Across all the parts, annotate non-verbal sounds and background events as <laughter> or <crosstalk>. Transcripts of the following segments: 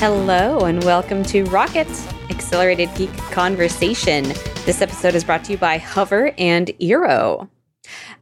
Hello, and welcome to Rocket Accelerated Geek Conversation. This episode is brought to you by Hover and Eero.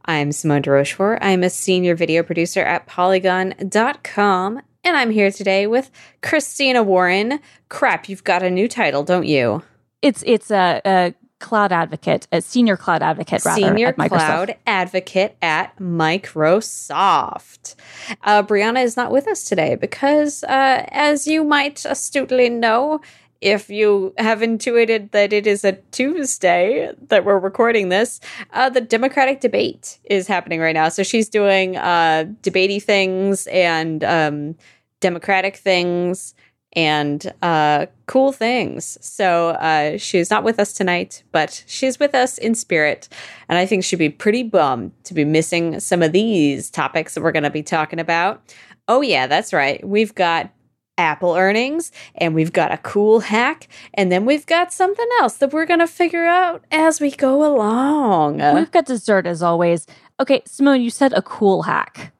I'm Simone de Rochefort. I'm a senior video producer at Polygon.com, and I'm here today with Christina Warren. Crap, you've got a new title, don't you? It's it's a, a cloud advocate, a senior cloud advocate, rather, Senior at Microsoft. Cloud Advocate at Microsoft. Uh, Brianna is not with us today because, uh, as you might astutely know, if you have intuited that it is a Tuesday that we're recording this, uh, the Democratic debate is happening right now. So she's doing uh, debatey things and um, Democratic things and uh, cool things. So uh, she's not with us tonight, but she's with us in spirit. And I think she'd be pretty bummed to be missing some of these topics that we're going to be talking about. Oh, yeah, that's right. We've got Apple earnings, and we've got a cool hack, and then we've got something else that we're going to figure out as we go along. We've got dessert as always. Okay, Simone, you said a cool hack.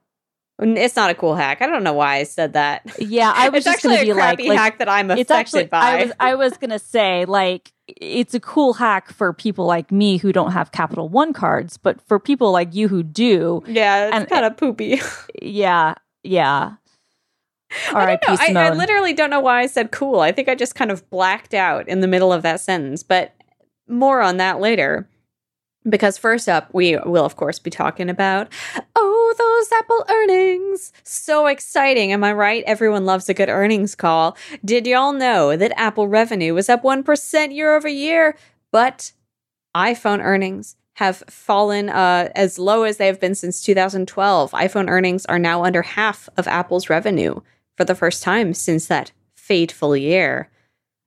It's not a cool hack. I don't know why I said that. Yeah, I <laughs> was just actually going to a be like, crappy like, hack that I'm affected actually. by. I was I was going to say like it's a cool hack for people like me who don't have Capital One cards, but for people like you who do, yeah, it's kind of poopy. <laughs> yeah, yeah. I don't know. I, I literally don't know why I said cool. I think I just kind of blacked out in the middle of that sentence, but more on that later. Because first up, we will, of course, be talking about, oh, those Apple earnings. So exciting. Am I right? Everyone loves a good earnings call. Did y'all know that Apple revenue was up 1% year over year? But iPhone earnings have fallen uh, as low as they have been since 2012. iPhone earnings are now under half of Apple's revenue for the first time since that fateful year.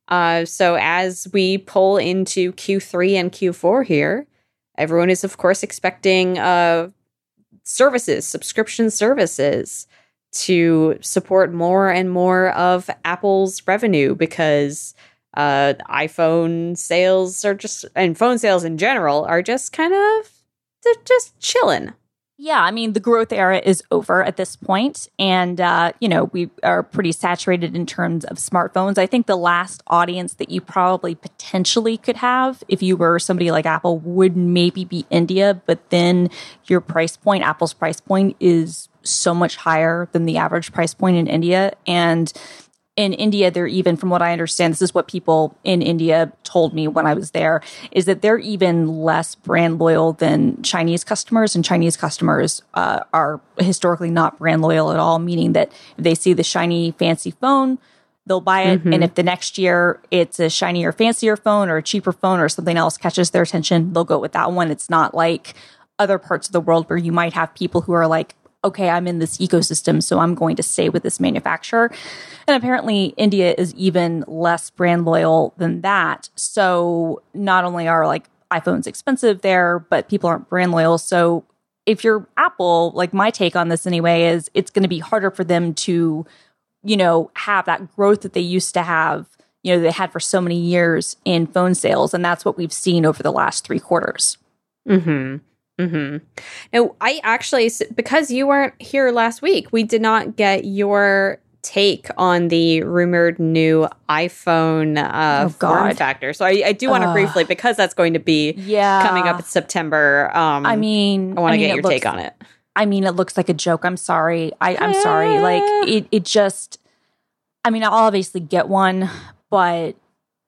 Uh, so as we pull into Q3 and Q4 here, everyone is of course expecting uh, services, subscription services, to support more and more of Apple's revenue because uh, iPhone sales are just and phone sales in general are just kind of they're just chilling. Yeah, I mean, the growth era is over at this point, and uh, you know we are pretty saturated in terms of smartphones. I think the last audience that you probably potentially could have, if you were somebody like Apple, would maybe be India. But then your price point, Apple's price point, is so much higher than the average price point in India, and in India, they're even, from what I understand, this is what people in India told me when I was there, is that they're even less brand loyal than Chinese customers. And Chinese customers uh, are historically not brand loyal at all, meaning that if they see the shiny, fancy phone, they'll buy it. And if the next year it's a shinier, fancier phone or a cheaper phone or something else catches their attention, they'll go with that one. It's not like other parts of the world where you might have people who are like, okay, I'm in this ecosystem, so I'm going to stay with this manufacturer. And apparently, India is even less brand loyal than that. So not only are like iPhones expensive there, but people aren't brand loyal. So if you're Apple, like my take on this anyway, is it's going to be harder for them to, you know, have that growth that they used to have, you know, they had for so many years in phone sales. And that's what we've seen over the last three quarters. Mm-hmm. Mm-hmm. Now, I actually, because you weren't here last week, we did not get your take on the rumored new iPhone uh, Oh, form factor. So I, I do want to briefly, because that's going to be Yeah. coming up in September. Um, I mean, I want to mean, get your looks- take on it. I mean, it looks like a joke. I'm sorry. I, I'm sorry. Like it, it just. I mean, I'll obviously get one, but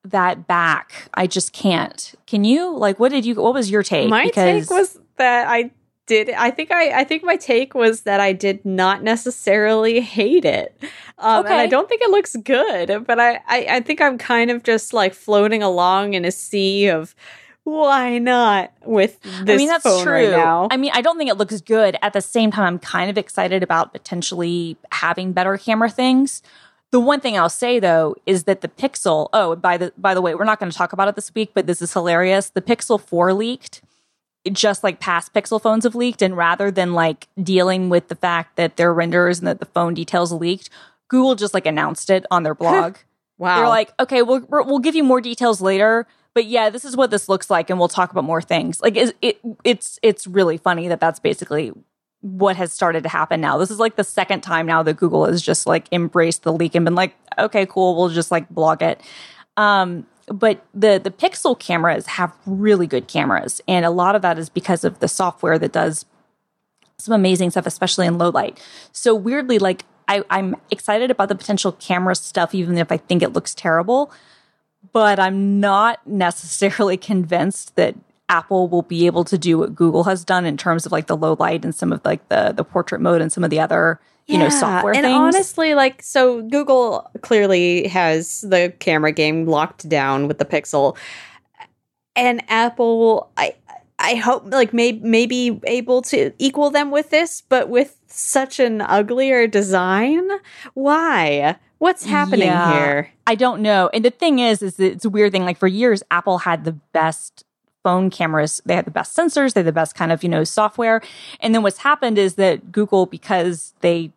that back, I just can't. Can you? Like, what did you? What was your take? My take was that I did. I think I. I think my take was that I did not necessarily hate it, um, and I don't think it looks good. But I, I. I think I'm kind of just like floating along in a sea of why not with this I mean, that's phone true. right now. I mean, I don't think it looks good. At the same time, I'm kind of excited about potentially having better camera things. The one thing I'll say though is that the Pixel. Oh, by the by the way, we're not going to talk about it this week, but this is hilarious. The Pixel Four leaked, just like past Pixel phones have leaked, and rather than like dealing with the fact that their renders and that the phone details leaked, Google just like announced it on their blog. <laughs> wow. They're like, okay, we'll we'll give you more details later, but yeah, this is what this looks like, and we'll talk about more things. Like, is it it's it's really funny that that's basically what has started to happen now. This is like the second time now that Google has just like embraced the leak and been like, okay, cool, we'll just like blog it. Um, but the the Pixel cameras have really good cameras, and a lot of that is because of the software that does some amazing stuff, especially in low light. So weirdly, like I, I'm excited about the potential camera stuff, even if I think it looks terrible. But I'm not <laughs> necessarily convinced that Apple will be able to do what Google has done in terms of like the low light and some of like the the portrait mode and some of the other you yeah, know software and things. honestly like so Google clearly has the camera game locked down with the Pixel. And Apple I I hope like may maybe able to equal them with this but with such an uglier design why? What's happening yeah, here? I don't know. And the thing is is it's a weird thing like for years Apple had the best phone cameras. They had the best sensors. They had the best kind of, you know, software. And then what's happened is that Google, because they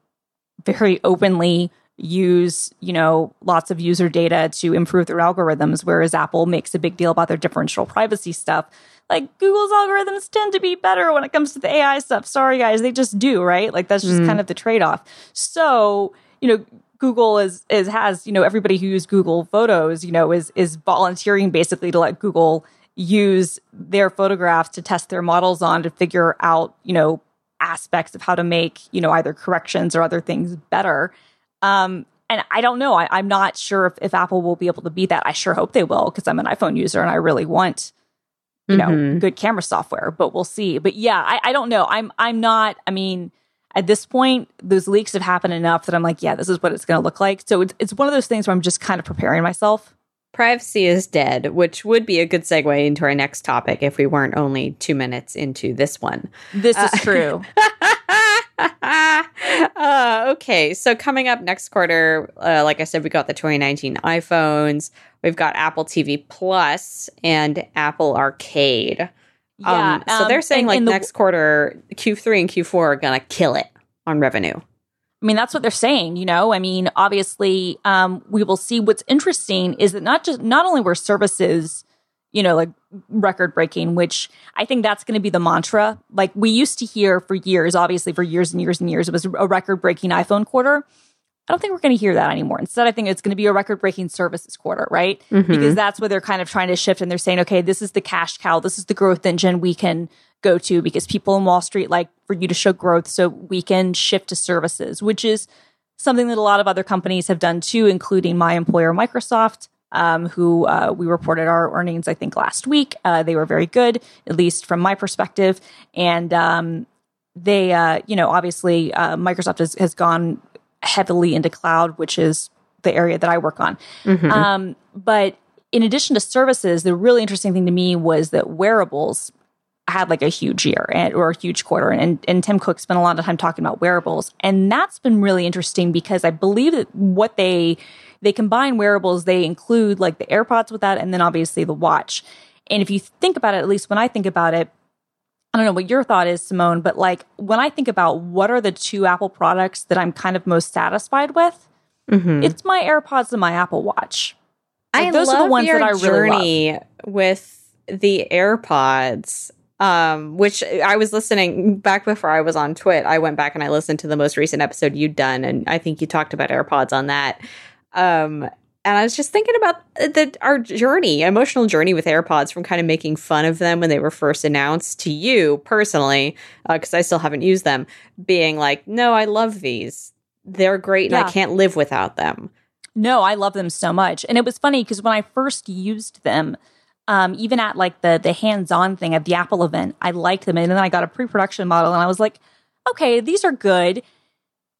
very openly use, you know, lots of user data to improve their algorithms, whereas Apple makes a big deal about their differential privacy stuff. Like Google's algorithms tend to be better when it comes to the AI stuff. Sorry guys, they just do, right? Like that's just mm. kind of the trade-off. So, you know, Google is is has, you know, everybody who uses Google Photos, you know, is is volunteering basically to let Google use their photographs to test their models on to figure out, you know, aspects of how to make, you know, either corrections or other things better. Um, and I don't know. I, am not sure if, if, Apple will be able to beat that. I sure hope they will because I'm an iPhone user and I really want, you mm-hmm. know, good camera software. But we'll see. But yeah, I, I don't know. I'm I'm not. I mean, at this point, those leaks have happened enough that I'm like, yeah, this is what it's going to look like. So it's it's one of those things where I'm just kind of preparing myself Privacy is dead, which would be a good segue into our next topic if we weren't only two minutes into this one. This is uh, true. <laughs> uh, okay, so coming up next quarter, uh, like I said, we got the 2019 iPhones, we've got Apple TV Plus, and Apple Arcade. Yeah, um, so they're um, saying like the, next quarter, Q3 and Q4 are gonna kill it on revenue. I mean, that's what they're saying, you know? I mean, obviously, um, we will see what's interesting is that not just, not only were services, you know, like record breaking, which I think that's going to be the mantra. Like we used to hear for years, obviously for years and years and years, it was a record breaking iPhone quarter. I don't think we're going to hear that anymore. Instead, I think it's going to be a record breaking services quarter, right? Mm-hmm. Because that's where they're kind of trying to shift and they're saying, okay, this is the cash cow. This is the growth engine we can go to because people in Wall Street like for you to show growth so we can shift to services, which is something that a lot of other companies have done too, including my employer, Microsoft. Um, who uh, we reported our earnings, I think, last week. Uh, they were very good, at least from my perspective. And um, they, uh, you know, obviously, uh, Microsoft has, has gone heavily into cloud, which is the area that I work on. Mm-hmm. Um, but in addition to services, the really interesting thing to me was that wearables had like a huge year and, or a huge quarter. And, and Tim Cook spent a lot of time talking about wearables. And that's been really interesting because I believe that what they, they combine wearables, they include like the AirPods with that and then obviously the watch. And if you think about it, at least when I think about it, I don't know what your thought is, Simone, but like when I think about what are the two Apple products that I'm kind of most satisfied with, mm-hmm. it's my AirPods and my Apple Watch. Like, I those love are the ones your that I really journey love. with the AirPods. Um, which I was listening back before I was on Twit. I went back and I listened to the most recent episode you'd done, and I think you talked about AirPods on that. Um, and I was just thinking about the our journey, emotional journey with AirPods, from kind of making fun of them when they were first announced to you personally, because uh, I still haven't used them, being like, "No, I love these. They're great, yeah. and I can't live without them." No, I love them so much, and it was funny because when I first used them, um, even at like the the hands on thing at the Apple event, I liked them, and then I got a pre production model, and I was like, "Okay, these are good."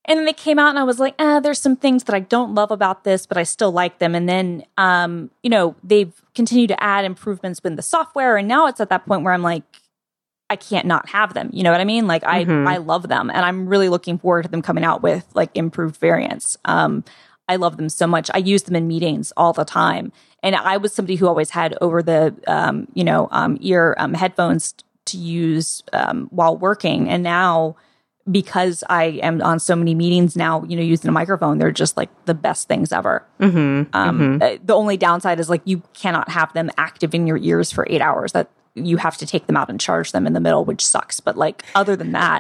And then they came out and I was like, ah, there's some things that I don't love about this, but I still like them. And then, um, you know, they've continued to add improvements with the software. And now it's at that point where I'm like, I can't not have them. You know what I mean? Like I, mm-hmm. I love them and I'm really looking forward to them coming out with like improved variants. Um, I love them so much. I use them in meetings all the time. And I was somebody who always had over the, um, you know, um, ear um, headphones to use um, while working. And now, because I am on so many meetings now, you know, using a microphone, they're just like the best things ever. Mm-hmm, um, mm-hmm. Uh, the only downside is like you cannot have them active in your ears for eight hours. That you have to take them out and charge them in the middle, which sucks. But like other than that,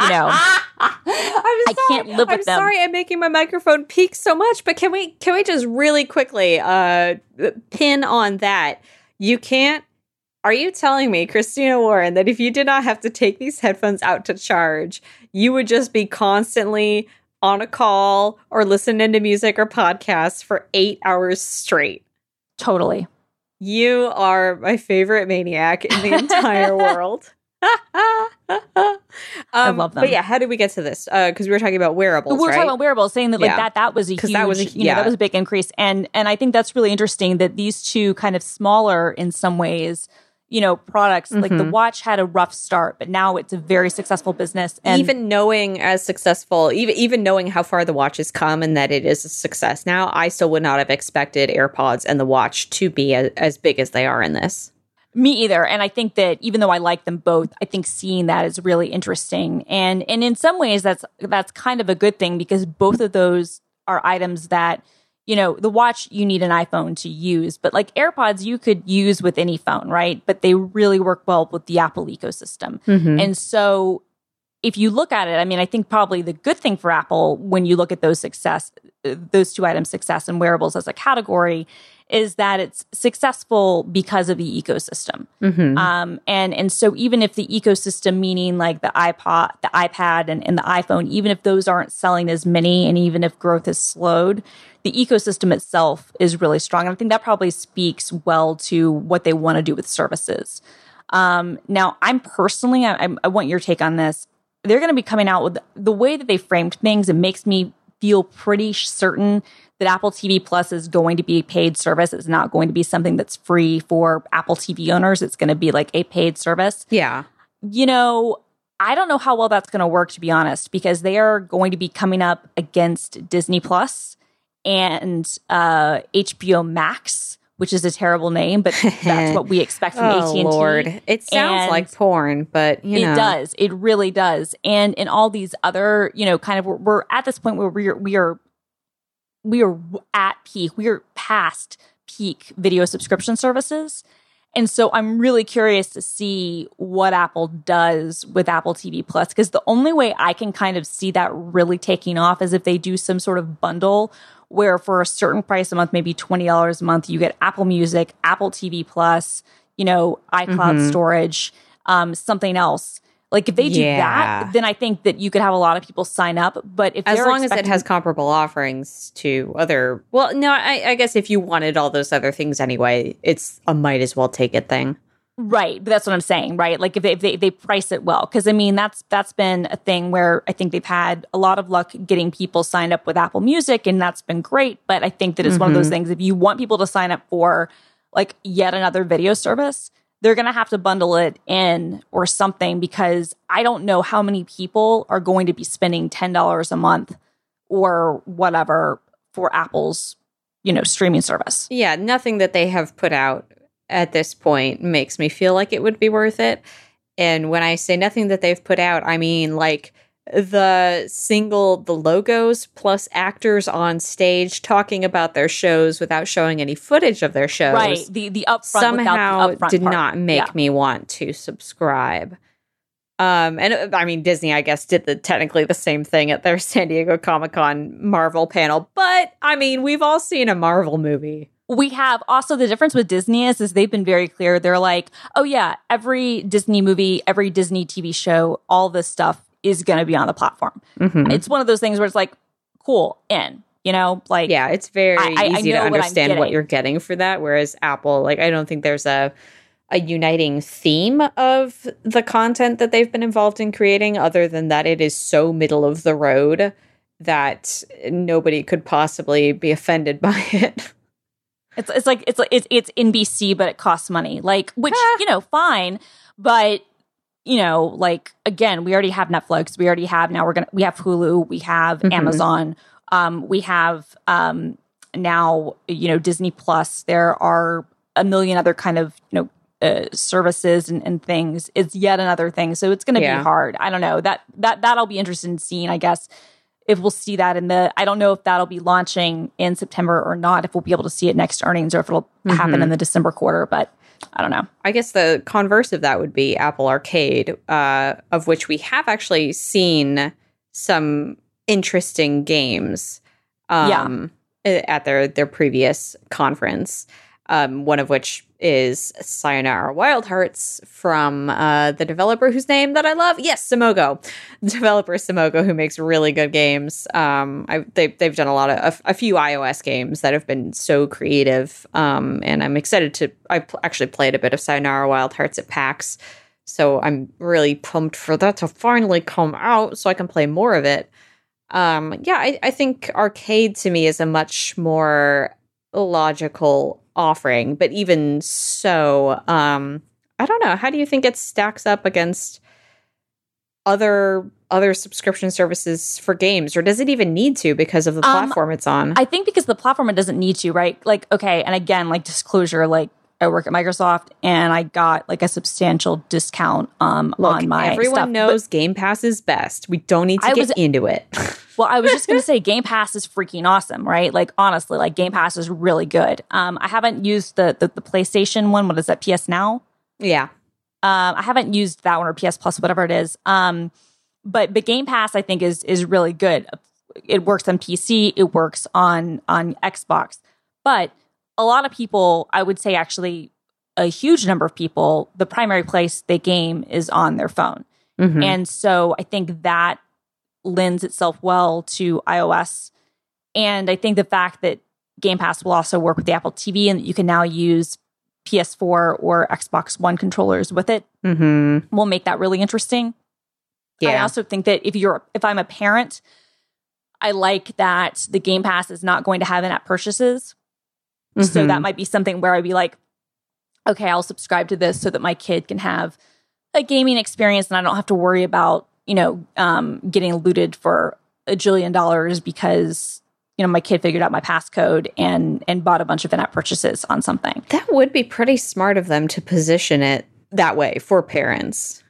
you know, <laughs> I can't live with I'm them. sorry, I'm making my microphone peak so much, but can we can we just really quickly uh pin on that? You can't. Are you telling me, Christina Warren, that if you did not have to take these headphones out to charge, you would just be constantly on a call or listening to music or podcasts for eight hours straight? totally. You are my favorite maniac in the entire <laughs> world. <laughs> um, I love them. But yeah, how did we get to this? Because we were talking about wearables, we were right? talking about wearables, saying that like Yeah. that that was a huge, that was a- you know, that was a big increase, and and I think that's really interesting that these two kind of smaller in some ways, you know, products like the Mhm. watch had a rough start, but now it's a very successful business, and even knowing as successful, even even knowing how far the watch has come and that it is a success now, I still would not have expected AirPods and the watch to be a, as big as they are in this. Me either. And I think that even though I like them both, I think seeing that is really interesting. And and in some ways that's that's kind of a good thing because both of those are items that, you know, the watch you need an iPhone to use, but like AirPods you could use with any phone, right? But they really work well with the Apple ecosystem. Mm-hmm. And so if you look at it, I mean, I think probably the good thing for Apple when you look at those success, those two items, success and wearables as a category, is that it's successful because of the ecosystem. Mm-hmm. Um, and and so even if the ecosystem, meaning like the iPod, the iPad, and, and the iPhone, even if those aren't selling as many, and even if growth has slowed, the ecosystem itself is really strong. And I think that probably speaks well to what they want to do with services. Um, now, I'm personally, I, I want your take on this. They're going to be coming out with the way that they framed things. It makes me feel pretty certain that Apple TV Plus is going to be a paid service. It's not going to be something that's free for Apple TV owners. It's going to be like a paid service. Yeah. You know, I don't know how well that's going to work, to be honest, because they are going to be coming up against Disney Plus and uh, HBO Max, which is a terrible name, but <laughs> that's what we expect from Oh AT&T. Lord, it sounds And like porn, but you know, It does. It really does. And in all these other, you know, kind of, we're, we're at this point where we are, we are, we are at peak. We are past peak video subscription services. And so I'm really curious to see what Apple does with Apple TV Plus because the only way I can kind of see that really taking off is if they do some sort of bundle where for a certain price a month, maybe $20 a month, you get Apple Music, Apple TV Plus, you know, iCloud Mhm. storage, um, something else. Like if they do Yeah. that, then I think that you could have a lot of people sign up. But if as long as it has comparable offerings to other, well, no, I, I guess if you wanted all those other things anyway, it's a might as well take it thing. Right, but that's what I'm saying, right? Like if they if they, if they price it well, because I mean that's that's been a thing where I think they've had a lot of luck getting people signed up with Apple Music, and that's been great. But I think that it's one of those Mhm. things. If you want people to sign up for like yet another video service, they're going to have to bundle it in or something because I don't know how many people are going to be spending ten dollars a month or whatever for Apple's you know streaming service. Yeah, nothing that they have put out at this point makes me feel like it would be worth it. And when I say nothing that they've put out, I mean like the single the logos plus actors on stage talking about their shows without showing any footage of their shows. Right, the the upfront somehow the upfront did part. not make Yeah. me want to subscribe. Um, and uh, I mean, Disney, I guess, did the technically the same thing at their <laughs> San Diego Comic Con Marvel panel. But I mean, we've all seen a Marvel movie. we have also the difference with Disney is, is they've been very clear. They're like, oh yeah, every Disney movie, every Disney TV show, all this stuff is going to be on the platform. Mhm. It's one of those things where it's like, cool, in, you know, like, Yeah, it's very I- I- I easy to know what understand what, you're getting for that. Whereas Apple, like, I don't think there's a a uniting theme of the content that they've been involved in creating, other than that it is so middle of the road that nobody could possibly be offended <laughs> by it. it's it's like it's like it's it's NBC, but it costs money. Like, which Ah. you know, fine, but you know, like again, we already have Netflix, we already have now we're gonna we have Hulu, we have Mhm. Amazon, um, we have um now you know Disney Plus. There are a million other kind of you know. Uh, services and, and things it's yet another thing so it's going to Yeah. be hard i don't know that that that i'll be interested in seeing i guess if we'll see that in the i don't know if that'll be launching in september or not if we'll be able to see it next earnings or if it'll happen Mhm. in the december quarter but I don't know. I guess the converse of that would be Apple Arcade, uh, of which we have actually seen some interesting games. Um, yeah. At their their previous conference, um, one of which is Sayonara Wild Hearts from uh, the developer whose name that I love. Yes, Simogo, <laughs> developer Simogo, who makes really good games. Um, I, they, they've done a lot of a, a, few iOS games that have been so creative, um, and I'm excited to. I pl- actually played a bit of Sayonara Wild Hearts at PAX, so I'm really pumped for that to finally come out, so I can play more of it. Um, yeah, I, I think arcade to me is a much more logical offering. But even so, um, I don't know. How do you think it stacks up against other other subscription services for games, or does it even need to because of the um, platform it's on? I think because the platform it doesn't need to, right? Like, okay, and again, like disclosure, like I work at Microsoft and I got like a substantial discount um, Look, on my everyone stuff. knows Game Pass is best. We don't need to I get was, into it. <laughs> well, I was just going to say Game Pass is freaking awesome, right? Like honestly, like Game Pass is really good. Um, I haven't used the, the, the PlayStation one. What is that? PS Now. Yeah. Um, I haven't used that one or PS Plus, whatever it is. Um, but but Game Pass, I think is is really good. It works on PC. It works on on Xbox, but a lot of people, I would say actually a huge number of people, the primary place they game is on their phone. Mm-hmm. And so I think that lends itself well to iOS. And I think the fact that Game Pass will also work with the Apple TV and that you can now use PS4 or Xbox One controllers with it mm-hmm. will make that really interesting. Yeah. I also think that if you're if I'm a parent, I like that the Game Pass is not going to have in-app purchases. Mm-hmm. So that might be something where I'd be like, okay, I'll subscribe to this so that my kid can have a gaming experience and I don't have to worry about, you know, um, getting looted for a jillion dollars because you know my kid figured out my passcode and and bought a bunch of in-app purchases on something. That would be pretty smart of them to position it that way for parents.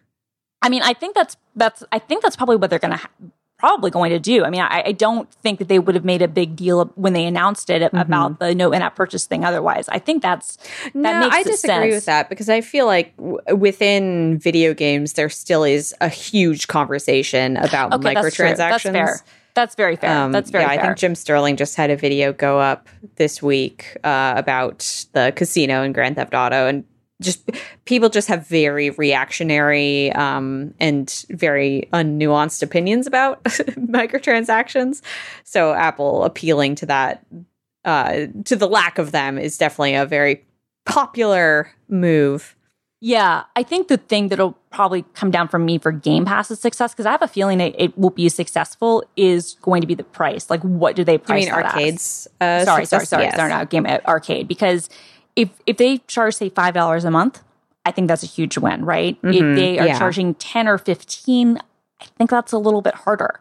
I mean i think that's that's i think that's probably what they're going to ha- probably going to do. I mean, I, I, don't think that they would have made a big deal when they announced it mm-hmm. about the no in-app purchase thing. Otherwise, I think that's that no. I disagree sense. with that because I feel like w- within video games there still is a huge conversation about okay, microtransactions. That's, that's, fair. That's very fair. Um, that's very yeah, fair. I think Jim Sterling just had a video go up this week uh, about the casino in Grand Theft Auto, and just people just have very reactionary um, and very unnuanced opinions about <laughs> microtransactions. So Apple appealing to that, uh, to the lack of them, is definitely a very popular move. Yeah, I think the thing that'll probably come down from me for Game Pass's success, because I have a feeling it, it, will be successful, is going to be the price. Like, what do they price? You mean arcades? Uh, sorry, sorry, sorry, yes. sorry, not game arcade because if if they charge say five dollars a month, I think that's a huge win, right? Mm-hmm, if they are yeah. charging ten or fifteen, I think that's a little bit harder.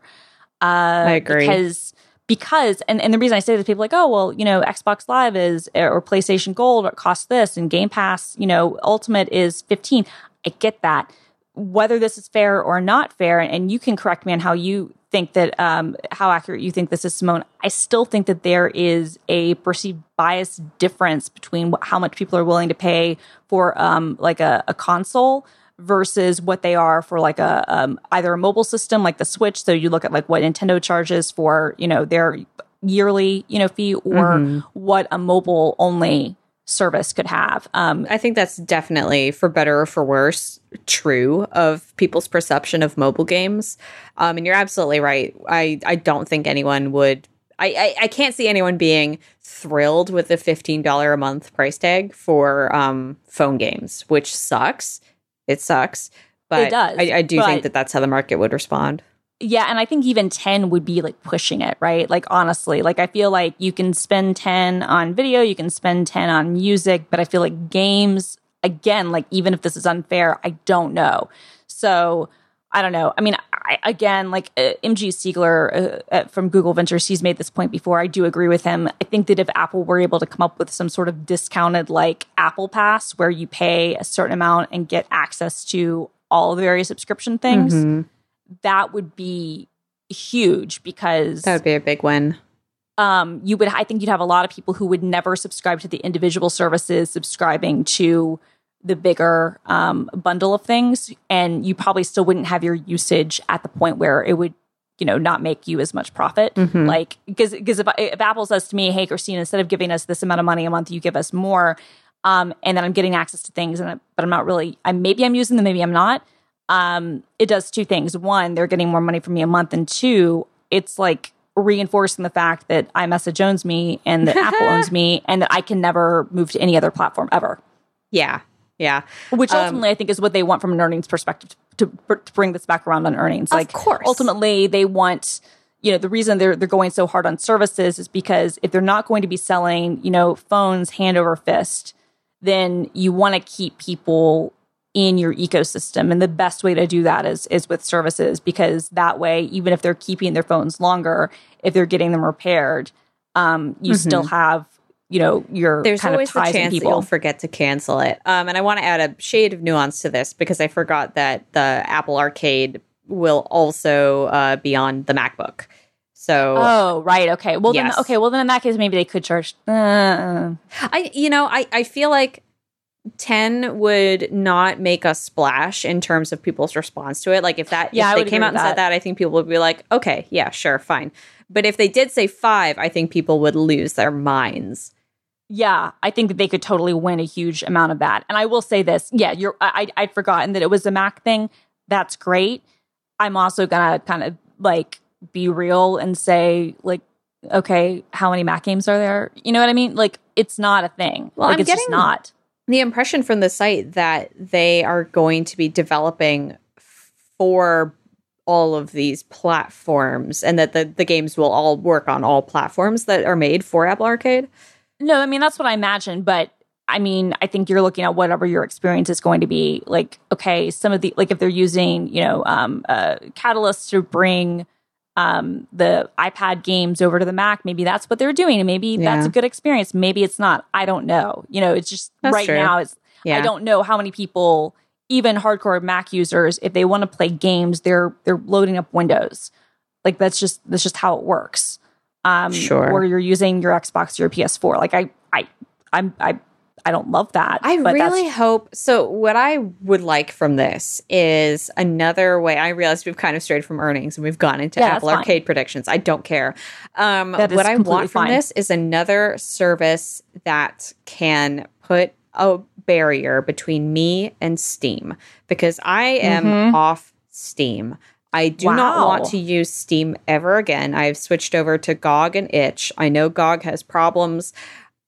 Uh, I agree because because and, and the reason I say this, people like, oh well, you know, Xbox Live is or PlayStation Gold or costs this, and Game Pass, you know, Ultimate is fifteen. I get that. Whether this is fair or not fair, and you can correct me on how you think that um, how accurate you think this is, Simone. I still think that there is a perceived bias difference between how much people are willing to pay for um, like a, a, console versus what they are for like a um, either a mobile system like the Switch. So you look at like what Nintendo charges for you know their yearly you know fee or mm-hmm. what a mobile only service could have. Um, I think that's definitely, for better or for worse, true of people's perception of mobile games. Um, and you're absolutely right. I, I don't think anyone would. I, I, I can't see anyone being thrilled with the $15 a month price tag for um, phone games, which sucks. It sucks. But it does, I, I do think that that's how the market would respond. Yeah, and I think even 10 would be like pushing it, right? Like honestly, like I feel like you can spend 10 on video, you can spend 10 on music, but I feel like games again, like even if this is unfair, I don't know. So, I don't know. I mean, I, again, like uh, MG Siegler uh, uh, from Google Ventures, he's made this point before. I do agree with him. I think that if Apple were able to come up with some sort of discounted like Apple Pass where you pay a certain amount and get access to all the various subscription things, mm-hmm that would be huge because that would be a big win. Um, you would, I think, you'd have a lot of people who would never subscribe to the individual services, subscribing to the bigger um, bundle of things, and you probably still wouldn't have your usage at the point where it would, you know, not make you as much profit. Mhm. Like, because because if, if Apple says to me, "Hey, Christine, instead of giving us this amount of money a month, you give us more," um, and then I'm getting access to things, and I, but I'm not really, I maybe I'm using them, maybe I'm not. Um, it does two things: one, they're getting more money from me a month, and two, it's like reinforcing the fact that iMessage owns me and that <laughs> Apple owns me, and that I can never move to any other platform ever Yeah. Yeah. which Um, ultimately I think is what they want from an earnings perspective to, to bring this back around on earnings. Of like, course. ultimately they want, you know, the reason they're they're going so hard on services is because if they're not going to be selling, you know, phones hand over fist, then you want to keep people in your ecosystem, and the best way to do that is is with services because that way, even if they're keeping their phones longer, if they're getting them repaired, um, you still have. You know, your There's kind always of the ties in chance that people. you'll forget to cancel it. Um, and I want to add a shade of nuance to this because I forgot that the Apple Arcade will also uh, be on the MacBook. So Oh, right. Okay. Well, Yes. then, okay. Well, then in that case, maybe they could charge. Uh, I, you know, I, I feel like 10 would not make a splash in terms of people's response to it. Like if that, Yeah, if they came out and with said that. that, I think people would be like, okay, yeah, sure, fine. But if they did say five, I think people would lose their minds. yeah, I think that they could totally win a huge amount of that. And I will say this. Yeah, you're. I, I- I'd forgotten that it was a Mac thing. That's great. I'm also gonna kind of like be real and say like, okay, how many Mac games are there? You know what I mean? Like, it's not a thing. Well, like, I'm it's just not. The impression from the site that they are going to be developing for all of these platforms and that the, the games will all work on all platforms that are made for Apple Arcade. No, I mean that's what I imagine, but I mean, I think you're looking at whatever your experience is going to be. Like, okay, some of the like if they're using, you know, um, uh, Catalyst to bring um, the iPad games over to the Mac, maybe that's what they're doing, and maybe that's a good experience. Maybe it's not. I don't know. You know, it's just That's right true. now. It's Yeah. I don't know how many people, even hardcore Mac users, if they want to play games, they're they're loading up Windows. Like that's just that's just how it works. Um, Sure. Or you're using your Xbox, or your PS4. Like I I I'm I I don't love that. I really hope so. What I would like from this is another way. I realize we've kind of strayed from earnings and we've gone into Yeah, Apple. Arcade predictions. I don't care. Um, what I want from fine. this is another service that can put a barrier between me and Steam because I am Mhm. off Steam. I do not want to use Steam ever again. I've switched over to GOG and Itch. I know GOG has problems.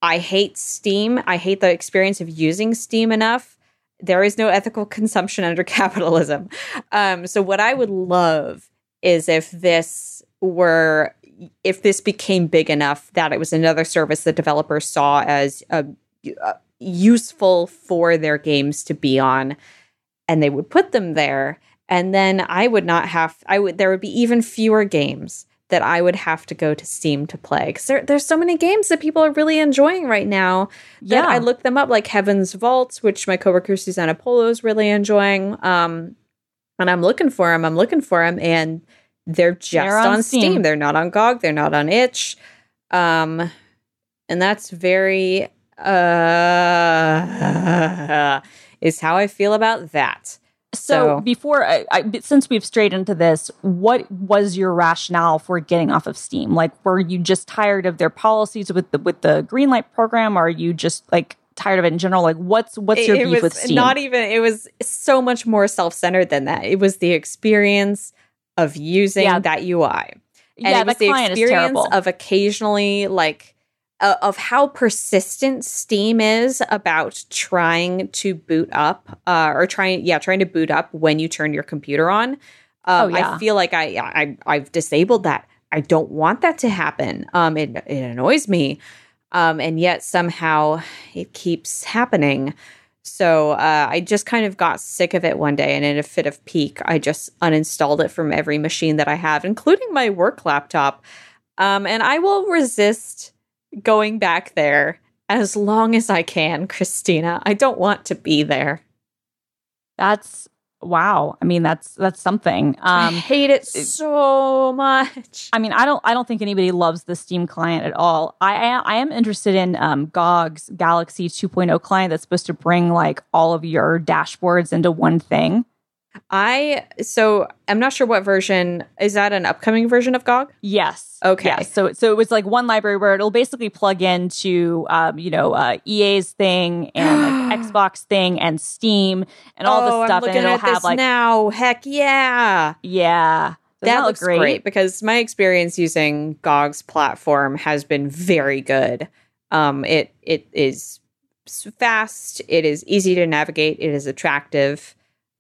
I hate Steam. I hate the experience of using Steam enough. There is no ethical <laughs> consumption under capitalism. Um, so, what I would love is if this were, if this became big enough that it was another service that developers saw as uh, uh, useful for their games to be on, and they would put them there. And then I would not have, I would, there would be even fewer games that I would have to go to Steam to play because there, there's so many games that people are really enjoying right now. Yeah. I looked them up, like Heaven's Vaults, which my coworker Susana Polo is really enjoying. Um, and I'm looking for them. I'm looking for them, and they're just They're on on, Steam. Steam. They're not on GOG. They're not on Itch. Um, and that's very uh is how I feel about that. So, So- before, I, I, since we've strayed into this, what was your rationale for getting off of Steam? Like, were you just tired of their policies with the with the Greenlight program? Or are you just like tired of it in general? Like, what's what's your it, beef was with Steam? not even it was so much more self-centered than that. It was the experience of using Yeah. that UI. And yeah, it was the the client is experience terrible. of occasionally like uh, of how persistent Steam is about trying to boot up uh, or trying yeah trying to boot up when you turn your computer on. Um, Oh, yeah. I feel like I, I I've disabled that. I don't want that to happen. Um, it it annoys me, um, and yet somehow it keeps happening. So uh, I just kind of got sick of it one day, and in a fit of pique, I just uninstalled it from every machine that I have, including my work laptop. Um, and I will resist going back there as long as I can, Christina. I don't want to be there. That's wow. I mean, that's that's something. I hate it so much. I mean, I don't I don't think anybody loves the Steam client at all. I am I am interested in um, GOG's Galaxy 2.0 client that's supposed to bring like all of your dashboards into one thing. I so I'm not sure what version is that an upcoming version of GOG? Yes. Okay. So so it was like one library where it'll basically plug into um, you know uh, EA's thing and like <gasps> Xbox thing and Steam and all oh, this stuff, I'm looking and it'll at have this like now. Heck yeah. yeah. Doesn't that looks great? because my experience using GOG's platform has been very good. Um, it it is fast. It is easy to navigate. It is attractive.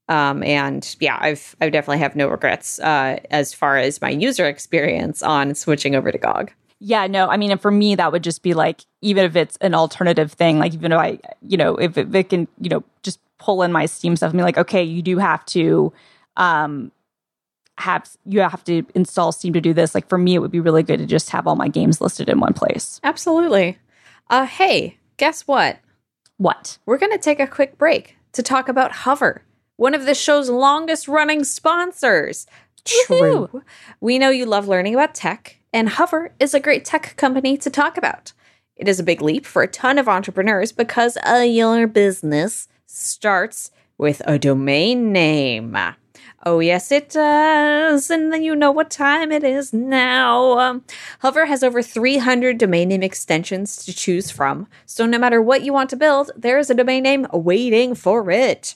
Um, and yeah, I've I definitely have no regrets uh, as far as my user experience on switching over to GOG. Yeah, no, I mean, and for me, that would just be like, even if it's an alternative thing, like even if I, you know, if it, if it can, you know, just pull in my Steam stuff, I mean, like, okay, you do have to, um, have you have to install Steam to do this. Like for me, it would be really good to just have all my games listed in one place. Absolutely. Uh, hey, guess what? What? We're going to take a quick break to talk about Hover, one of the show's longest running sponsors. Woohoo! True. We know you love learning about tech, and Hover is a great tech company to talk about. It is a big leap for a ton of entrepreneurs because uh, your business starts with a domain name. Oh, yes, it does. And then you know what time it is now. Um, Hover has over 300 domain name extensions to choose from. So no matter what you want to build, there is a domain name waiting for it.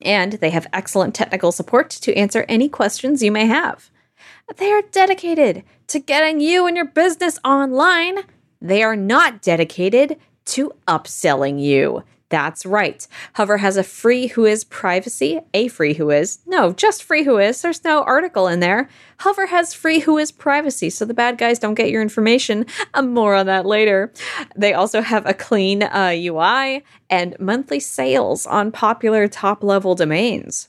And they have excellent technical support to answer any questions you may have. They are dedicated to getting you and your business online. They are not dedicated to upselling you. That's right. Hover has a free Whois privacy, a free Whois. No, just free Whois. There's no article in there. Hover has free Whois privacy, so the bad guys don't get your information. More on that later. They also have a clean uh, UI and monthly sales on popular top level domains.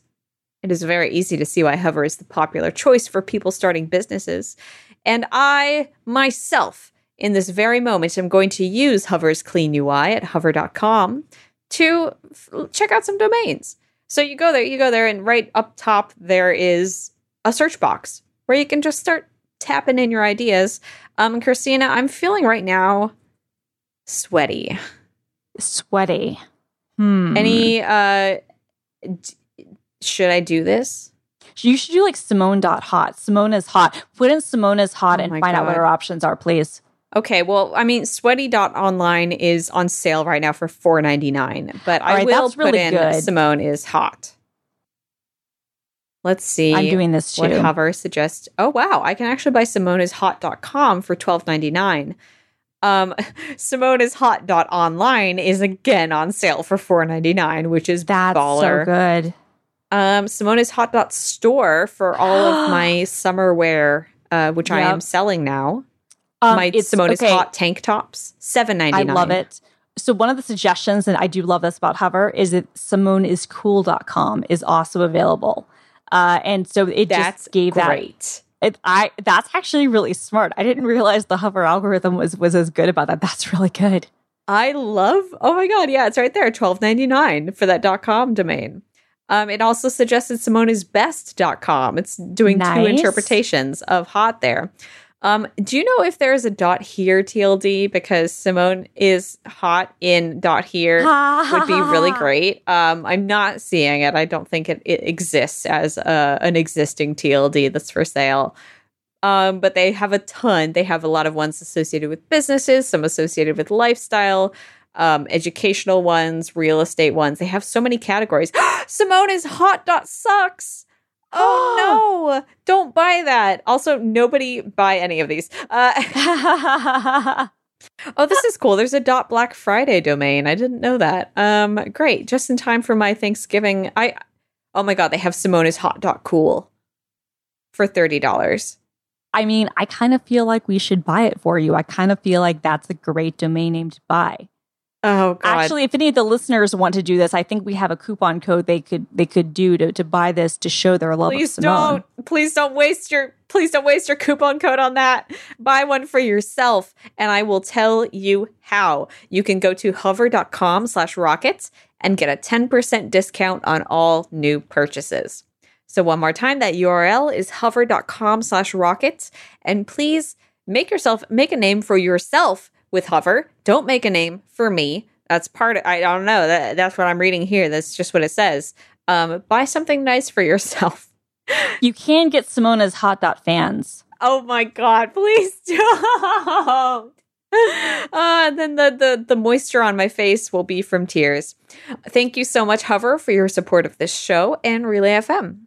It is very easy to see why Hover is the popular choice for people starting businesses. And I myself, in this very moment, am going to use Hover's clean UI at hover.com to f- check out some domains. So you go there, you go there, and right up top there is a search box where you can just start tapping in your ideas. Um, Christina, I'm feeling right now sweaty. Sweaty. Hmm. Any uh d- should I do this? You should do like Simone.hot. Simone is hot. Put in Simone is hot Oh and my find out what God. our options are, please. Okay, well, I mean, sweaty.online is on sale right now for four ninety nine, but I All right, will put really in good. Simone is hot. Let's see. I'm doing this too. what Hover suggests. Oh wow, I can actually buy simoneishot.com for twelve ninety nine. Um, <laughs> simoneishot.online is again on sale for four ninety nine, which is That's baller. so good. Um, simoneishot.store for all of <gasps> my summer wear, uh, which I am selling now. Um, my it's- Simone is okay, hot tank tops, seven ninety nine. I love it. So one of the suggestions, and I do love this about Hover, is that SimoneIsCool.com is also available. Uh, and so it That's just gave that it, I that's actually really smart. I didn't realize the hover algorithm was was as good about that. That's really good. I love. Oh my god, yeah, it's right there, twelve ninety nine for that .com domain. Um, it also suggested SimoneIsBest.com. It's doing two interpretations of hot there. Um, do you know if there is a dot here TLD because Simone is hot in dot here would be really <laughs> great. Um, I'm not seeing it. I don't think it, it exists as a, an existing TLD that's for sale. Um, but they have a ton. They have a lot of ones associated with businesses, some associated with lifestyle, um, educational ones, real estate ones. They have so many categories. <gasps> Simone is hot dot sucks. Oh <gasps> no! Don't buy that. Also, nobody buy any of these. Uh, <laughs> oh, this is cool. There's a dot Black Friday domain. I didn't know that. Um, great. Just in time for my Thanksgiving. I. Oh my god, they have Simona's hot dot cool for thirty dollars. I mean, I kind of feel like we should buy it for you. I kind of feel like that's a great domain name to buy. Oh god. Actually, if any of the listeners want to do this, I think we have a coupon code they could they could do to, to buy this to show their love please don't please don't waste your please don't waste your coupon code on that buy one for yourself and i will tell you how you can go to hover.com slash rockets and get a 10% discount on all new purchases. So one more time, that URL is hover.com slash rockets. And please make yourself, make a name for yourself with Hover. Don't make a name for me. That's part of, I don't know. That, that's what I'm reading here. That's just what it says. Um, buy something nice for yourself. <laughs> You can get Simona's hot dot fans. Oh my God, please <laughs> don't. Uh, then the, the the moisture on my face will be from tears. Thank you so much, Hover, for your support of this show and Relay FM.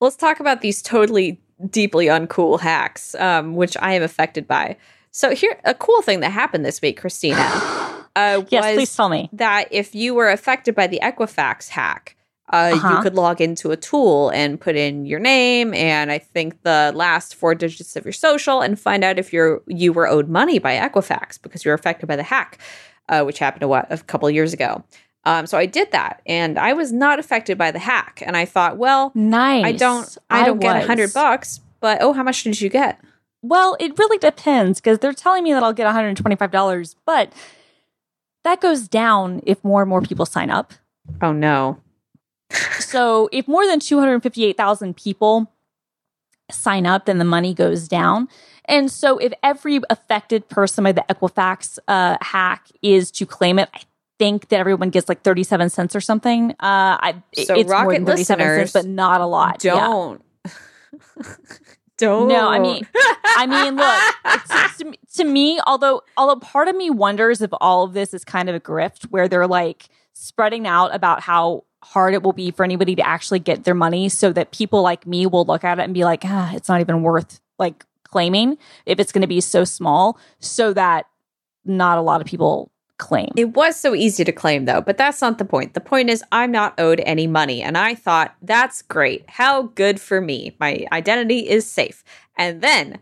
Let's talk about these totally deeply uncool hacks, um, which I am affected by. So here, a cool thing that happened this week, Christina. <gasps> Uh, yes, please tell me that if you were affected by the Equifax hack, uh, uh-huh. you could log into a tool and put in your name and I think the last four digits of your social and find out if you're you were owed money by Equifax because you were affected by the hack, uh, which happened a, what, a couple years ago. Um, so I did that, and I was not affected by the hack. And I thought, well, nice. I don't, I don't I get a hundred bucks, but oh, how much did you get? Well, it really depends because they're telling me that I'll get one hundred twenty-five dollars, but that goes down if more and more people sign up. Oh no! so if more than 258,000 people sign up, then the money goes down. And so if every affected person by the Equifax uh, hack is to claim it, I think that everyone gets like 37 cents or something. Uh, I, so it's more than 37 cents, but not a lot. Don't. Yeah. <laughs> don't. No, I mean, I mean, look, to, to me, although, although part of me wonders if all of this is kind of a grift where they're like spreading out about how hard it will be for anybody to actually get their money so that people like me will look at it and be like, ah, it's not even worth like claiming if it's going to be so small so that not a lot of people claim. It was so easy to claim though, but that's not the point. The point is I'm not owed any money and I thought that's great. How good for me. My identity is safe. And then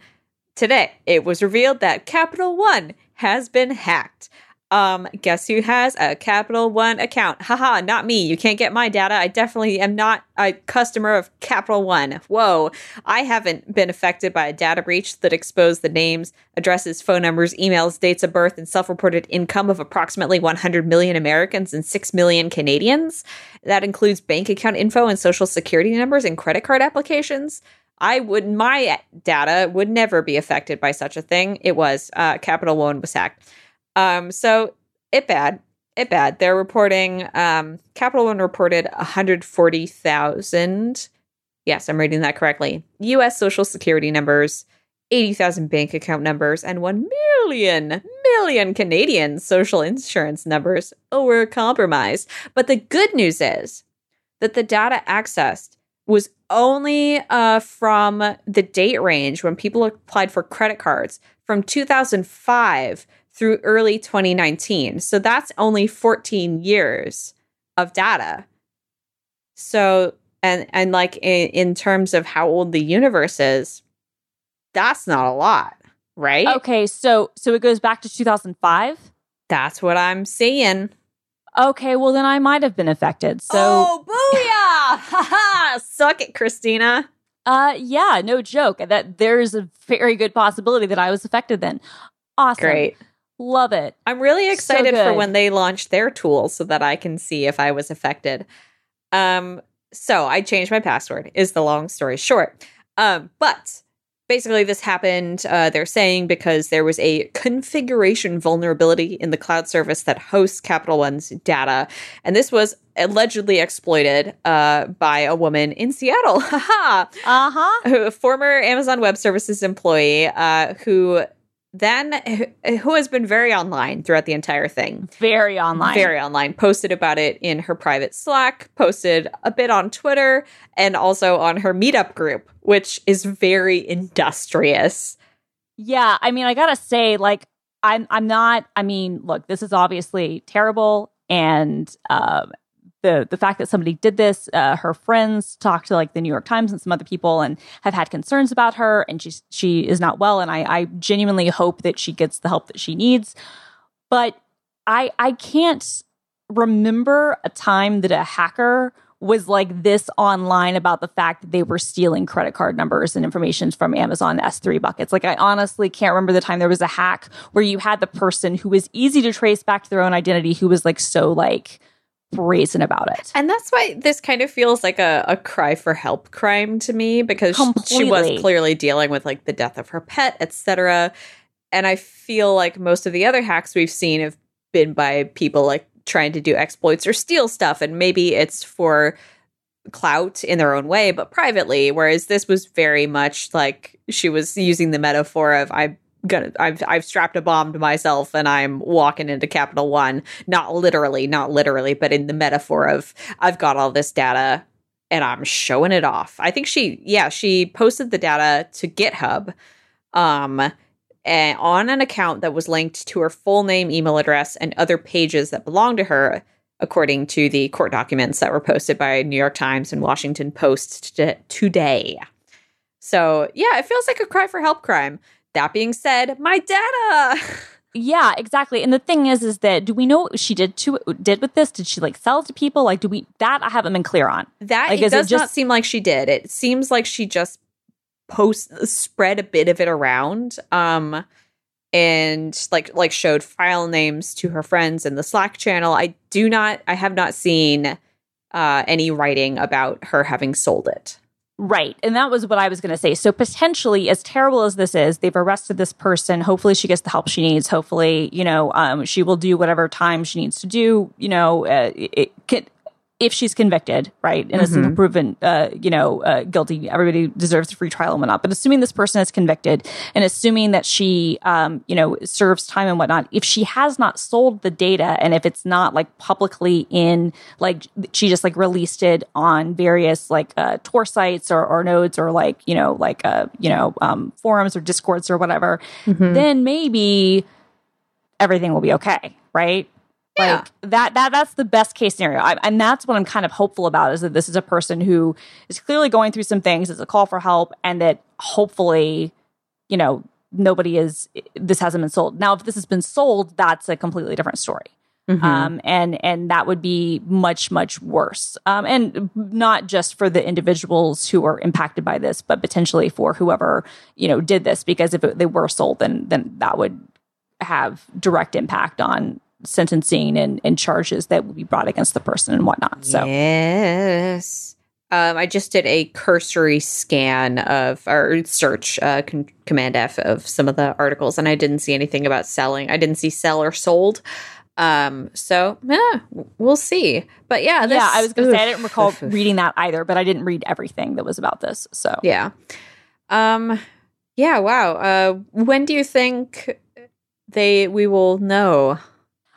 today it was revealed that Capital One has been hacked. Um, guess who has a Capital One account? Haha, not me. You can't get my data. I definitely am not a customer of Capital One. Whoa. I haven't been affected by a data breach that exposed the names, addresses, phone numbers, emails, dates of birth, and self reported income of approximately 100 million Americans and 6 million Canadians. That includes bank account info and social security numbers and credit card applications. I would, my data would never be affected by such a thing. It was, uh, Capital One was hacked. Um, so it bad. It bad. They're reporting um Capital One reported 140,000. Yes, I'm reading that correctly. US social security numbers, 80,000 bank account numbers, and 1 million million Canadian social insurance numbers were compromised. But the good news is that the data accessed was only uh, from the date range when people applied for credit cards from 2005 through early 2019. So that's only 14 years of data. So and and like in, in terms of how old the universe is, that's not a lot, right? Okay, so so it goes back to 2005. That's what I'm saying. Okay, well then I might have been affected. So Oh, booyah! <laughs> Suck it, Christina. Uh yeah, no joke. That there's a very good possibility that I was affected then. Awesome. Great. Love it. I'm really excited so for when they launch their tool so that I can see if I was affected. Um, so I changed my password, is the long story short. Um, but basically, this happened, uh, they're saying, because there was a configuration vulnerability in the cloud service that hosts Capital One's data. And this was allegedly exploited uh, by a woman in Seattle. <laughs> Haha. uh huh. Former Amazon Web Services employee uh, who then who has been very online throughout the entire thing. Very online. Very online. Posted about it in her private slack posted a bit on twitter and also on her meetup group which is very industrious. Yeah i mean i gotta say like i'm i'm not i mean look this is obviously terrible and um the the fact that somebody did this uh, her friends talked to like the new york times and some other people and have had concerns about her and she's she is not well and i i genuinely hope that she gets the help that she needs but i i can't remember a time that a hacker was like this online about the fact that they were stealing credit card numbers and information from Amazon S3 buckets. Like, I honestly can't remember the time there was a hack where you had the person who was easy to trace back to their own identity who was like so like brazen about it. And that's why this kind of feels like a, a cry for help crime to me because she was clearly dealing with like the death of her pet, etc. And I feel like most of the other hacks we've seen have been by people like trying to do exploits or steal stuff, and maybe it's for clout in their own way, but privately. Whereas this was very much like she was using the metaphor of I'm gonna I've I've strapped a bomb to myself and I'm walking into Capital One. Not literally, not literally, but in the metaphor of I've got all this data and I'm showing it off. I think she yeah, she posted the data to GitHub um and on an account that was linked to her full name, email address, and other pages that belong to her, according to the court documents that were posted by New York Times and Washington Post t- today. So, yeah, it feels like a cry for help crime. That being said, my data. <laughs> Yeah, exactly. And the thing is, is that do we know what she did to did with this? Did she like sell it to people? Like, do we that I haven't been clear on. That Like, it does not just- seem like she did. It seems like she just post spread a bit of it around. Um and like like showed file names to her friends in the Slack channel. I do not I have not seen uh any writing about her having sold it. Right. And that was what I was going to say. So potentially, as terrible as this is, they've arrested this person. Hopefully, she gets the help she needs. Hopefully, you know, um, she will do whatever time she needs to do. You know, uh, it, it, if she's convicted, right, innocent Mhm. proven, uh, you know, uh, guilty, everybody deserves a free trial and whatnot. But assuming this person is convicted, and assuming that she, um, you know, serves time and whatnot, if she has not sold the data, and if it's not like publicly in, like she just like released it on various like uh, Tor sites or, or nodes or like you know like uh, you know um, forums or discords or whatever, then maybe everything will be okay, right? Yeah. Like that that that's the best case scenario, I, and that's what I'm kind of hopeful about is that this is a person who is clearly going through some things. It's a call for help, and that hopefully, you know, nobody is this hasn't been sold. Now, if this has been sold, that's a completely different story Mm-hmm. um, and and that would be much much worse. Um, and not just for the individuals who are impacted by this, but potentially for whoever you know did this. Because if it, they were sold, then then that would have direct impact on sentencing and, and charges that would be brought against the person and whatnot. So yes. Um, I just did a cursory scan of or search uh, con- command F of some of the articles, and I didn't see anything about selling. I didn't see sell or sold. Um, so yeah, we'll see. But yeah, this, yeah, I was going to say I didn't recall oof, oof. reading that either, but I didn't read everything that was about this. So Yeah. Um. Yeah. Wow. Uh. When do you think they we will know?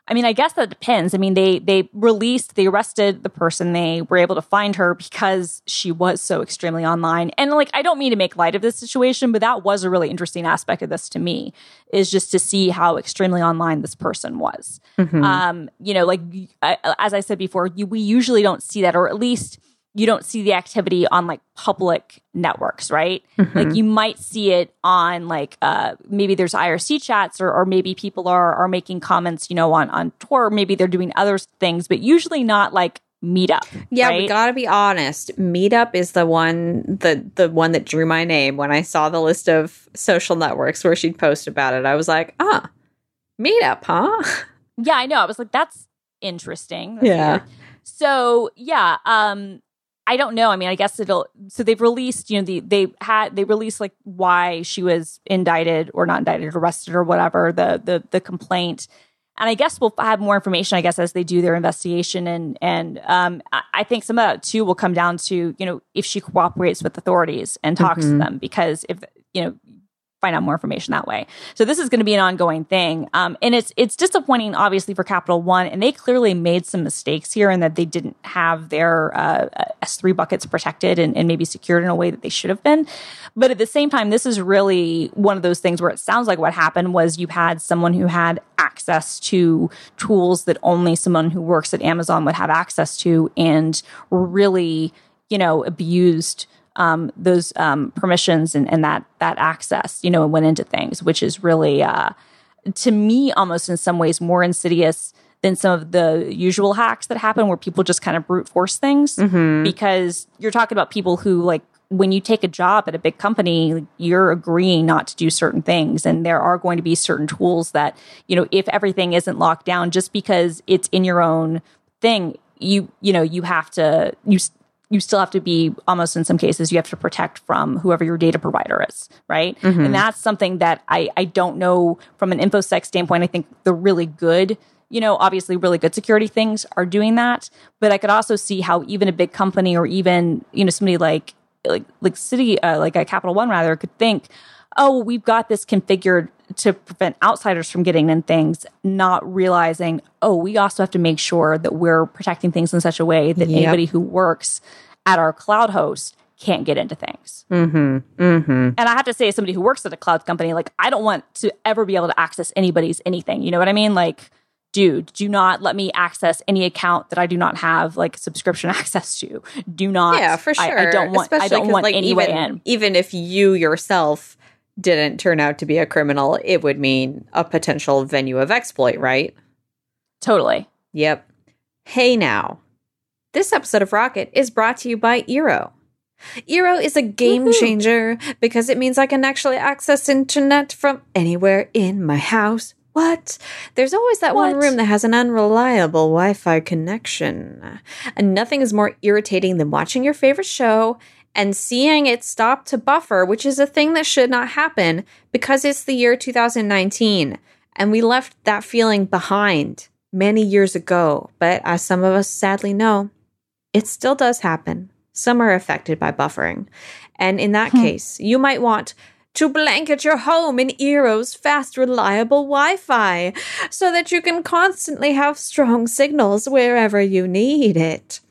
I mean, I guess that depends. I mean, they they released, they arrested the person. They were able to find her because she was so extremely online. And like, I don't mean to make light of this situation, but that was a really interesting aspect of this to me is just to see how extremely online this person was. Mm-hmm. Um, you know, like I, as I said before, you, we usually don't see that, or at least you don't see the activity on like public networks, right? Mm-hmm. Like you might see it on like uh maybe there's IRC chats or, or maybe people are are making comments, you know, on on Tor. maybe they're doing other things, but usually not like meetup. Yeah, we gotta be honest. Meetup is the one the the one that drew my name when I saw the list of social networks where she'd post about it. I was like, ah, Meetup, huh? <laughs> Yeah, I know. I was like, that's interesting. That's Yeah. weird. So yeah, um, I don't know. I mean, I guess it'll. So they've released, you know, the they had they released like why she was indicted or not indicted, arrested or whatever the the the complaint. And I guess we'll have more information, I guess, as they do their investigation. And and um, I, think some of that too will come down to you know if she cooperates with authorities and talks to Mhm. them because if you know find out more information that way. So this is going to be an ongoing thing, um, and it's it's disappointing, obviously, for Capital One, and they clearly made some mistakes here, in that they didn't have their uh, S three buckets protected and, and maybe secured in a way that they should have been. But at the same time, this is really one of those things where it sounds like what happened was you had someone who had access to tools that only someone who works at Amazon would have access to, and really, you know, abused um, those um, permissions and, and that that access, you know, and went into things, which is really, uh, to me, almost in some ways more insidious than some of the usual hacks that happen, where people just kind of brute force things. Mm-hmm. Because you're talking about people who like when you take a job at a big company, you're agreeing not to do certain things, and there are going to be certain tools that you know if everything isn't locked down, just because it's in your own thing you you know you have to you you still have to be almost in some cases you have to protect from whoever your data provider is right? Mhm. and that's something that i i don't know from an infosec standpoint. I think the really good you know obviously really good security things are doing that. But i could also see how even a big company or even you know somebody like like like Citi uh, like a capital one rather could think oh we've got this configured to prevent outsiders from getting in things not realizing oh we also have to make sure that we're protecting things in such a way that Yep. anybody who works at our cloud host can't get into things Mm-hmm. Mm-hmm. and I have to say, as somebody who works at a cloud company, like I don't want to ever be able to access anybody's anything. You know what I mean? Like, dude, do not let me access any account that I do not have like subscription <laughs> access to. Do not. Yeah, for sure. I, don't want. I don't want like, any even, in. Even if you yourself didn't turn out to be a criminal, it would mean a potential venue of exploit, right? Totally. Yep. Hey now. This episode of Rocket is brought to you by Eero. Eero is a game Woohoo. changer because it means I can actually access internet from anywhere in my house. What? There's always that one room that has an unreliable Wi Fi connection. And nothing is more irritating than watching your favorite show and seeing it stop to buffer, which is a thing that should not happen because it's the year 2019 and we left that feeling behind many years ago. But as some of us sadly know, it still does happen. Some are affected by buffering. And in that Hmm. case, you might want to blanket your home in Eero's fast, reliable Wi Fi so that you can constantly have strong signals wherever you need it.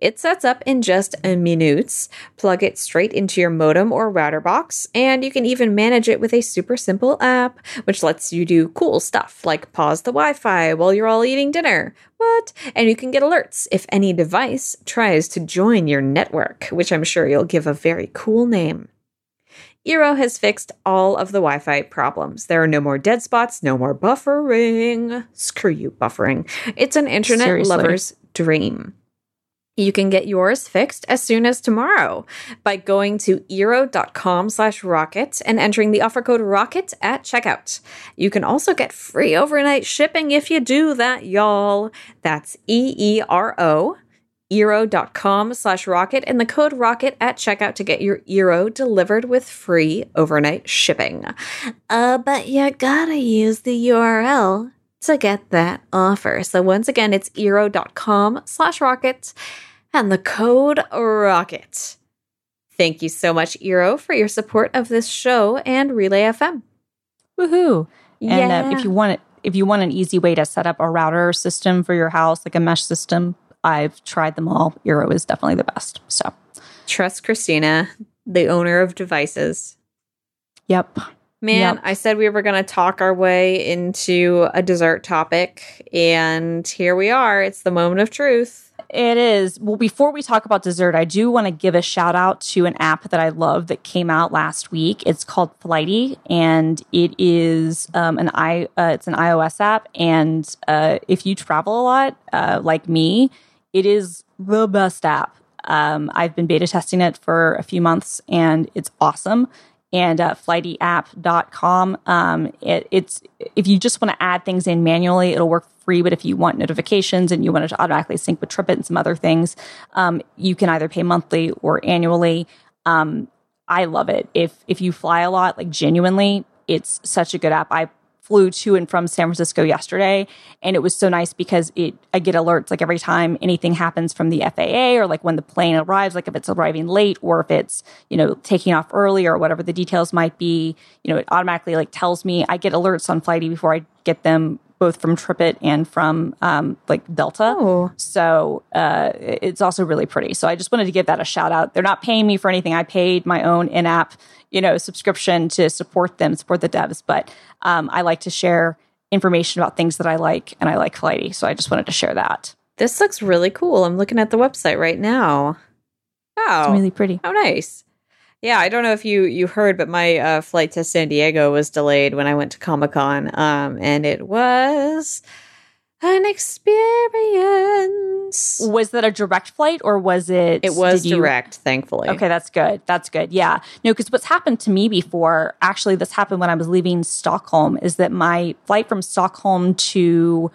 It sets up in just minutes. Plug it straight into your modem or router box, and you can even manage it with a super simple app, which lets you do cool stuff like pause the Wi Fi while you're all eating dinner. What? And you can get alerts if any device tries to join your network, which I'm sure you'll give a very cool name. Eero has fixed all of the Wi Fi problems. There are no more dead spots, no more buffering. Screw you, buffering. It's an internet Seriously. lover's dream. You can get yours fixed as soon as tomorrow by going to eero.com slash rocket and entering the offer code rocket at checkout. You can also get free overnight shipping if you do that, y'all. That's E-E-R-O eero.com slash rocket and the code rocket at checkout to get your eero delivered with free overnight shipping. Uh, but you gotta use the URL to get that offer. So once again, it's eero.com slash rocket and the code rocket. Thank you so much, Eero, for your support of this show and Relay FM. Woohoo! And uh, if you want it, if you want an easy way to set up a router system for your house, like a mesh system, I've tried them all. Eero is definitely the best. So, Trust Christina, the owner of devices. yep. Man, Yep. I said we were going to talk our way into a dessert topic, and here we are. It's the moment of truth. It is. Well, before we talk about dessert, I do want to give a shout out to an app that I love that came out last week. It's called Flighty, and it is um, an i. Uh, it's an iOS app, and uh, if you travel a lot, uh, like me, it is the best app. Um, I've been beta testing it for a few months, and it's awesome. And uh, flightyapp.com. Um, it, it's if you just want to add things in manually, it'll work free. But if you want notifications and you want it to automatically sync with Tripit and some other things, um, you can either pay monthly or annually. Um, I love it. If if you fly a lot, like genuinely, it's such a good app. I flew to and from San Francisco yesterday, and it was so nice because it I get alerts like every time anything happens from the FAA or like when the plane arrives, like if it's arriving late or if it's you know taking off early or whatever the details might be. You know, it automatically like tells me. I get alerts on Flighty before I get them both from Tripit and from um, like Delta. Oh. So uh, it's also really pretty. So I just wanted to give that a shout out. They're not paying me for anything. I paid my own in app, you know, subscription to support them, support the devs. But um, I like to share information about things that I like, and I like Flighty. So I just wanted to share that. This looks really cool. I'm looking at the website right now. Wow. It's really pretty. How nice. Yeah, I don't know if you you heard, but my uh, flight to San Diego was delayed when I went to Comic Con, um, and it was an experience. Was that a direct flight or was it? It was did you- direct, thankfully. Okay, that's good. That's good. Yeah. No, because what's happened to me before, actually, this happened when I was leaving Stockholm, is that my flight from Stockholm to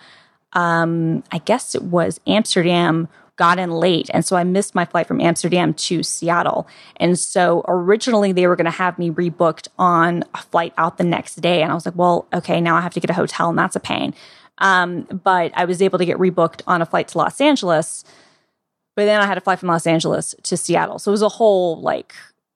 um, I guess it was Amsterdam got in late. And so I missed my flight from Amsterdam to Seattle. And so originally they were going to have me rebooked on a flight out the next day. And I was like, well, okay, now I have to get a hotel and that's a pain. Um, but I was able to get rebooked on a flight to Los Angeles. But then I had to fly from Los Angeles to Seattle. So it was a whole like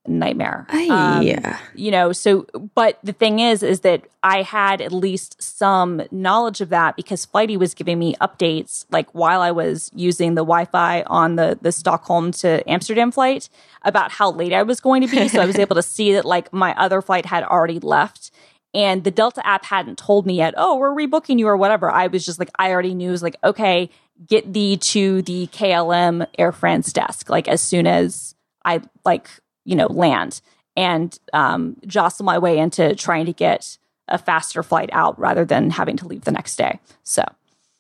nightmare. Um, yeah. You know, so but the thing is is that I had at least some knowledge of that because Flighty was giving me updates like while I was using the Wi-Fi on the the Stockholm to Amsterdam flight about how late I was going to be. so I was <laughs> able to see that like my other flight had already left. And the Delta app hadn't told me yet, oh, we're rebooking you or whatever. I was just like, I already knew, it was like, okay, get thee to the KLM Air France desk, like as soon as I like you know, land and um, jostle my way into trying to get a faster flight out rather than having to leave the next day. So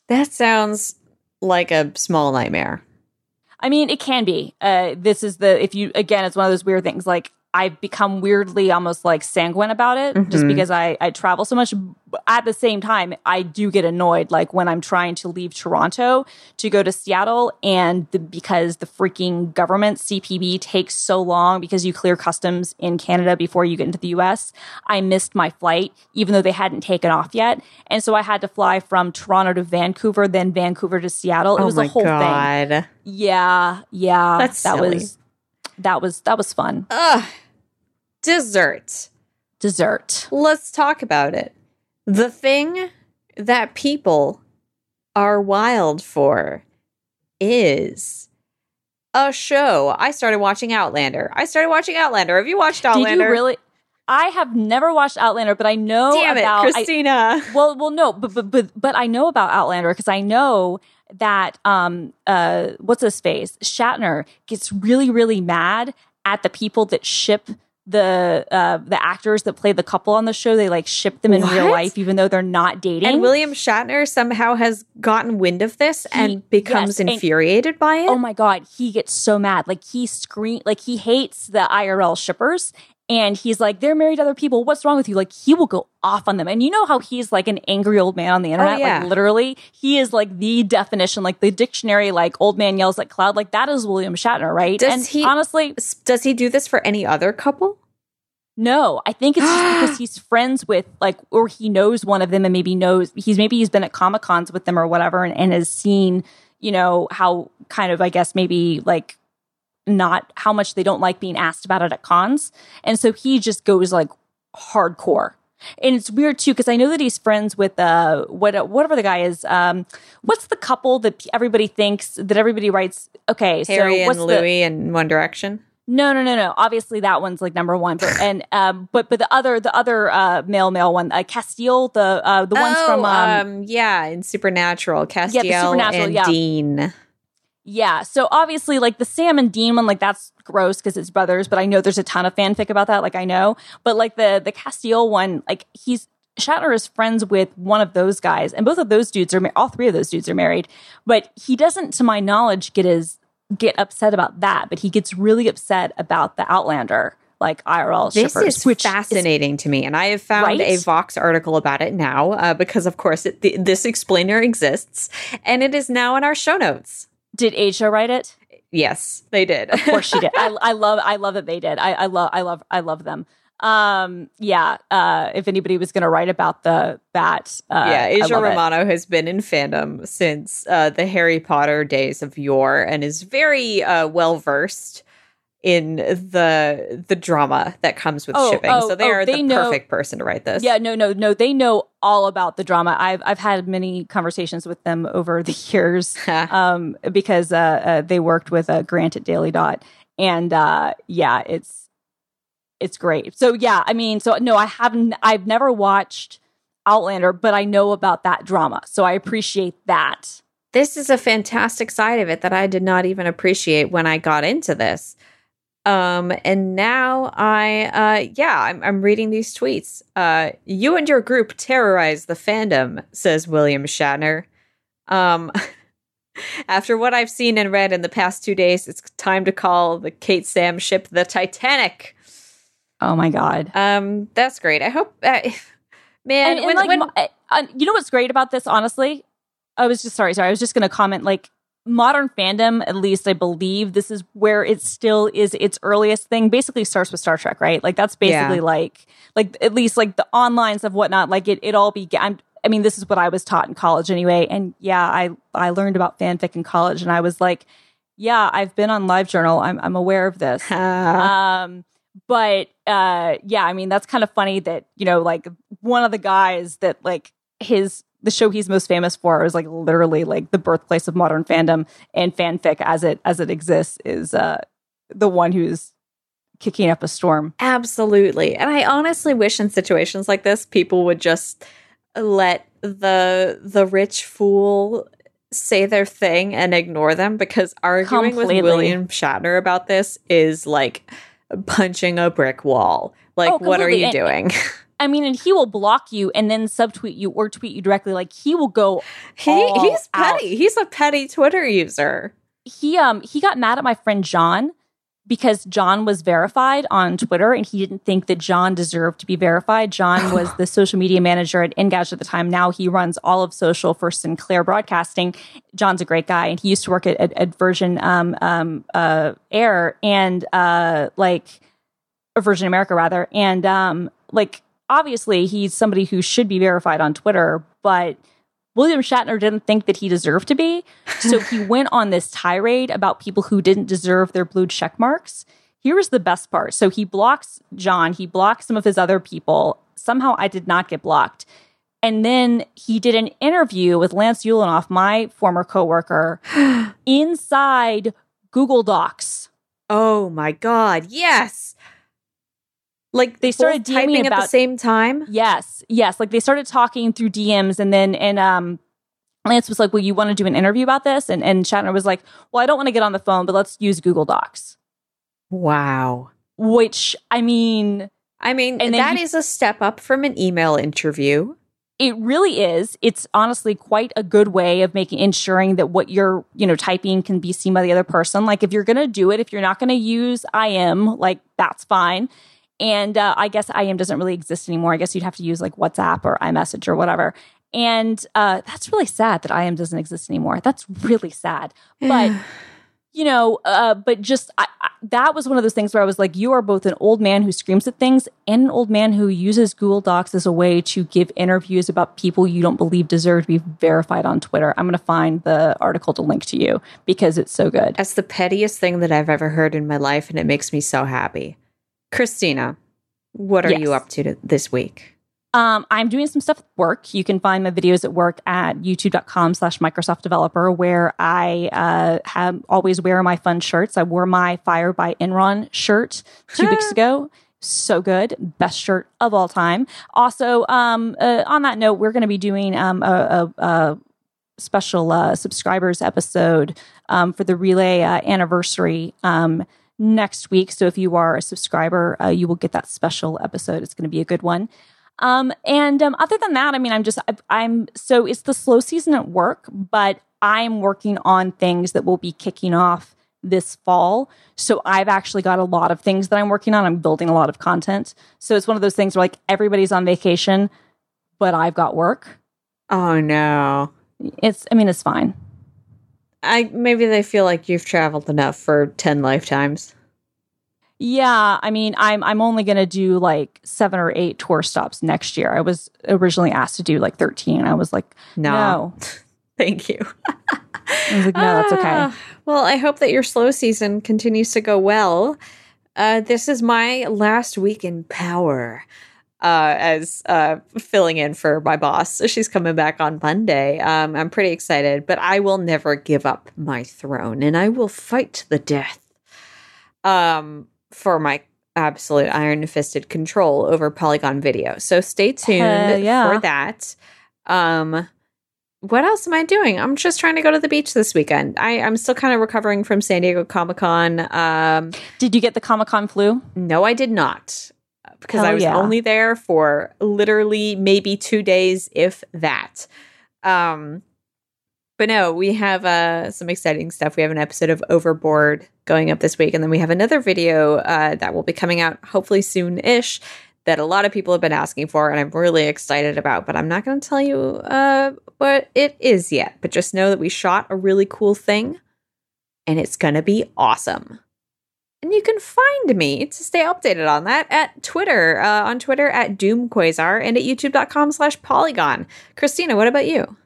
that sounds like a small nightmare. I mean, it can be. Uh, this is the, if you, again, it's one of those weird things like I've become weirdly almost like sanguine about it mm-hmm. just because I, I travel so much. At the same time, I do get annoyed like when I'm trying to leave Toronto to go to Seattle and the, because the freaking government CPB takes so long because you clear customs in Canada before you get into the US. I missed my flight even though they hadn't taken off yet. And so I had to fly from Toronto to Vancouver, then Vancouver to Seattle. It oh was a whole God. thing. Yeah. Yeah. That's that silly. was that was that was fun. Ugh. Dessert. Dessert. Let's talk about it. The thing that people are wild for is a show. I started watching Outlander. I started watching Outlander. Have you watched Outlander? Did you really? I have never watched Outlander, but I know Damn about it, Christina. I, well, well, no, but but but but I know about Outlander because I know that um uh what's his face Shatner gets really really mad at the people that ship the uh the actors that play the couple on the show they like ship them in What? real life even though they're not dating And William Shatner somehow has gotten wind of this and becomes yes, and- infuriated by it. oh my god he gets so mad like he scream like he hates the irl shippers and he's like they're married to other people. What's wrong with you? Like he will go off on them. And you know how he's like an angry old man on the oh, internet? Yeah. like literally he is like the definition like the dictionary like old man yells at cloud. Like that is william shatner right? Does and he- honestly Does he do this for any other couple? no i think it's just because <gasps> he's friends with like or he knows one of them and maybe knows he's maybe he's been at comic cons with them or whatever and, and has seen you know how kind of i guess maybe like not how much they don't like being asked about it at cons. And so he just goes like hardcore. And it's weird too because I know that he's friends with uh what whatever the guy is. Um, what's the couple that everybody thinks that everybody writes? Okay, Harry so what's and the Louis in One Direction. no no no no? Obviously that one's like number one, but and um, but but the other the other uh male male one, uh, Castiel, the uh the ones oh, from um, yeah, in Supernatural, Castiel Supernatural, and yeah. Dean. Yeah. So obviously, like the Sam and Dean one, like that's gross because it's brothers. But I know there's a ton of fanfic about that. Like I know, but like the the Castiel one, like he's Shatner is friends with one of those guys, and both of those dudes are all three of those dudes are married. But he doesn't, to my knowledge, get his get upset about that. But he gets really upset about the Outlander, like IRL This shippers, is which is fascinating to me, and I have found Right? a Vox article about it now uh, because, of course, it, this explainer exists, and it is now in our show notes. Did Aja write it? Yes, they did. Of course she did. <laughs> I, I love I love that they did. I, I love I love I love them. Um yeah, uh if anybody was gonna write about the bat, uh yeah, Aja love it. Romano has been in fandom since uh, the Harry Potter days of yore, and is very uh, well versed in the the drama that comes with Oh, shipping. oh, so they oh, are they the know- perfect person to write this. Yeah, no, no, no. They know all about the drama. I've I've had many conversations with them over the <laughs> years, <laughs> um, because uh, uh, they worked with uh, Grant at Daily Dot, and uh, yeah, it's it's great. So yeah, I mean, so no, I haven't. I've never watched Outlander, but I know about that drama, so I appreciate that. this is a fantastic side of it that I did not even appreciate when I got into this. Um, and now I, uh, yeah, I'm, I'm reading these tweets. Uh, you and your group terrorize the fandom, says William Shatner. Um, <laughs> after what I've seen and read in the past two days, it's time to call the Kate Sam ship the Titanic. Oh my god. Um, that's great. I hope, uh, <laughs> man, and, and when, like, when uh, you know what's great about this, honestly? I was just sorry, sorry. I was just going to comment like modern fandom, at least I believe this is where it still is its earliest thing. Basically starts with Star Trek, right? Like that's basically Yeah. like like at least like the online stuff, whatnot. Like it it all began. I'm, mean, this is what I was taught in college anyway. And yeah, I I learned about fanfic in college, and I was like, yeah, I've been on LiveJournal. I'm I'm aware of this. <laughs> um but uh yeah i mean that's kind of funny that you know like one of the guys that like his the show he's most famous for is like literally like the birthplace of modern fandom and fanfic as it as it exists is uh the one who's kicking up a storm Absolutely. And I honestly wish in situations like this people would just let the the rich fool say their thing and ignore them because arguing Completely. with William Shatner about this is like punching a brick wall. Like Oh, what are you doing? <laughs> i mean and he will block you and then subtweet you or tweet you directly like he will go he he's out. petty. He's a petty Twitter user. he um he got mad at my friend John because John was verified on Twitter and he didn't think that John deserved to be verified. John <laughs> was the social media manager at Engage at the time. Now he runs all of social for Sinclair Broadcasting. John's a great guy and he used to work at, at, at Virgin um, um, uh, Air and uh, like Virgin America rather. And um, like obviously he's somebody who should be verified on Twitter, but William Shatner didn't think that he deserved to be. <laughs> So he went on this tirade about people who didn't deserve their blue check marks. Here is the best part. So he blocks John, he blocks some of his other people. Somehow I did not get blocked. And then he did an interview with Lance Ulanoff, my former coworker, <gasps> inside Google Docs. Oh my god, yes. Like They started DMing at the same time. Yes, yes. Like they started talking through DMs, and then and um, Lance was like, "Well, you want to do an interview about this?" And and Shatner was like, "Well, I don't want to get on the phone, but let's use Google Docs." Wow. Which I mean, I mean, And that he- is a step up from an email interview. it really is. It's honestly quite a good way of making ensuring that what you're you know typing can be seen by the other person. Like if you're gonna do it, if you're not gonna use IM, like that's fine. And uh, I guess IM doesn't really exist anymore. I guess you'd have to use like WhatsApp or iMessage or whatever. And uh, that's really sad that IM doesn't exist anymore. That's really sad. But <sighs> you know, uh, but just I, I, that was one of those things where I was like, you are both an old man who screams at things and an old man who uses Google Docs as a way to give interviews about people you don't believe deserve to be verified on Twitter. I'm going to find the article to link to you because it's so good. That's the pettiest thing that I've ever heard in my life, and it makes me so happy. Christina, what are Yes. you up to this week? Um, I'm doing some stuff at work. You can find my videos at work at youtube.com slash Microsoft developer, where I uh, have always wear my fun shirts. I wore my Fire by Enron shirt two weeks ago. So good. Best shirt of all time. Also, um, uh, on that note, we're going to be doing um, a, a, a special uh, subscribers episode um, for the Relay uh, anniversary um, next week. So if you are a subscriber, uh, you will get that special episode. It's going to be a good one. Um, and um, other than that, I mean, I'm just, I, I'm so it's the slow season at work, but I'm working on things that will be kicking off this fall. So I've actually got a lot of things that I'm working on. I'm building a lot of content. So it's one of those things where like everybody's on vacation, but I've got work. Oh no. It's, I mean, it's fine. I maybe they feel like you've traveled enough for 10 lifetimes. Yeah, I mean, I'm I'm only going to do like seven or eight tour stops next year. I was originally asked to do like 13. I was like, No. no. <laughs> Thank you. I was like, no, that's okay. Ah, well, I hope that your slow season continues to go well. Uh, this is my last week in power uh, as uh, filling in for my boss. She's coming back on Monday. Um, I'm pretty excited, but I will never give up my throne and I will fight to the death um, for my absolute iron fisted control over Polygon video. So stay tuned yeah. for that. Um, what else am I doing? I'm just trying to go to the beach this weekend. I, I'm still kind of recovering from San Diego Comic Con. Um, Did you get the Comic Con flu? no, I did not because I was yeah. only there for literally maybe two days, if that. Um, but no, we have uh, some exciting stuff. We have an episode of Overboard going up this week, and then we have another video uh, that will be coming out hopefully soon ish that a lot of people have been asking for and I'm really excited about, but I'm not going to tell you uh, what it is yet. But just know that we shot a really cool thing and it's going to be awesome. And you can find me to stay updated on that at Twitter, uh, on Twitter at DoomQuasar and at youtube.com slash polygon. Christina, what about you?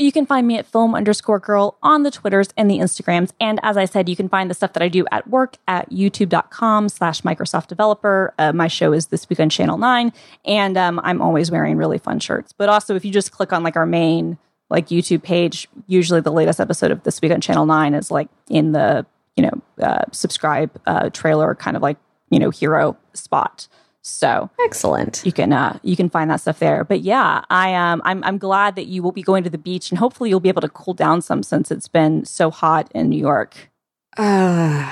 You can find me at film underscore girl on the Twitters and the Instagrams. And as I said, you can find the stuff that I do at work at youtube.com slash Microsoft developer. Uh, my show is This Week on Channel 9. And um, I'm always wearing really fun shirts. But also, if you just click on like our main like YouTube page, usually the latest episode of This Week on Channel 9 is like in the, you know, uh, subscribe uh, trailer kind of like, you know, hero spot. So excellent. You can uh, you can find that stuff there. But yeah, I um I'm I'm glad that you will be going to the beach and hopefully you'll be able to cool down some since it's been so hot in New York. Uh,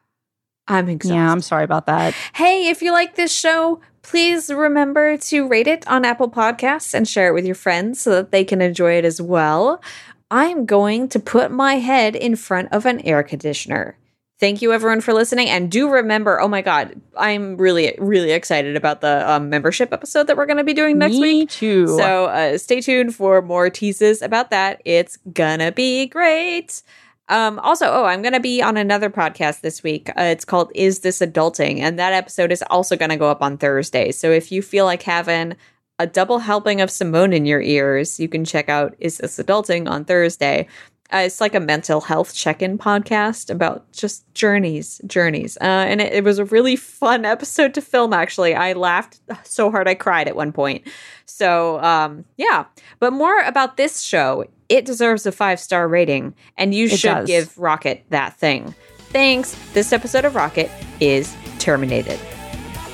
<sighs> I'm exhausted. Yeah, I'm sorry about that. Hey, if you like this show, please remember to rate it on Apple Podcasts and share it with your friends so that they can enjoy it as well. I'm going to put my head in front of an air conditioner. Thank you everyone for listening. And do remember, oh my God, I'm really, really excited about the um, membership episode that we're going to be doing next Me week. too. So uh, stay tuned for more teases about that. It's gonna be great. Um, also, oh, I'm going to be on another podcast this week. Uh, it's called Is This Adulting? And that episode is also going to go up on Thursday. So if you feel like having a double helping of Simone in your ears, you can check out Is This Adulting on Thursday. Uh, it's like a mental health check-in podcast about just journeys, journeys, uh, and it, it, was a really fun episode to film. Actually, I laughed so hard I cried at one point. So, um, yeah. But more about this show. It deserves a five-star rating, and you it should does. give Rocket that thing. Thanks. This episode of Rocket is terminated.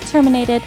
Terminated.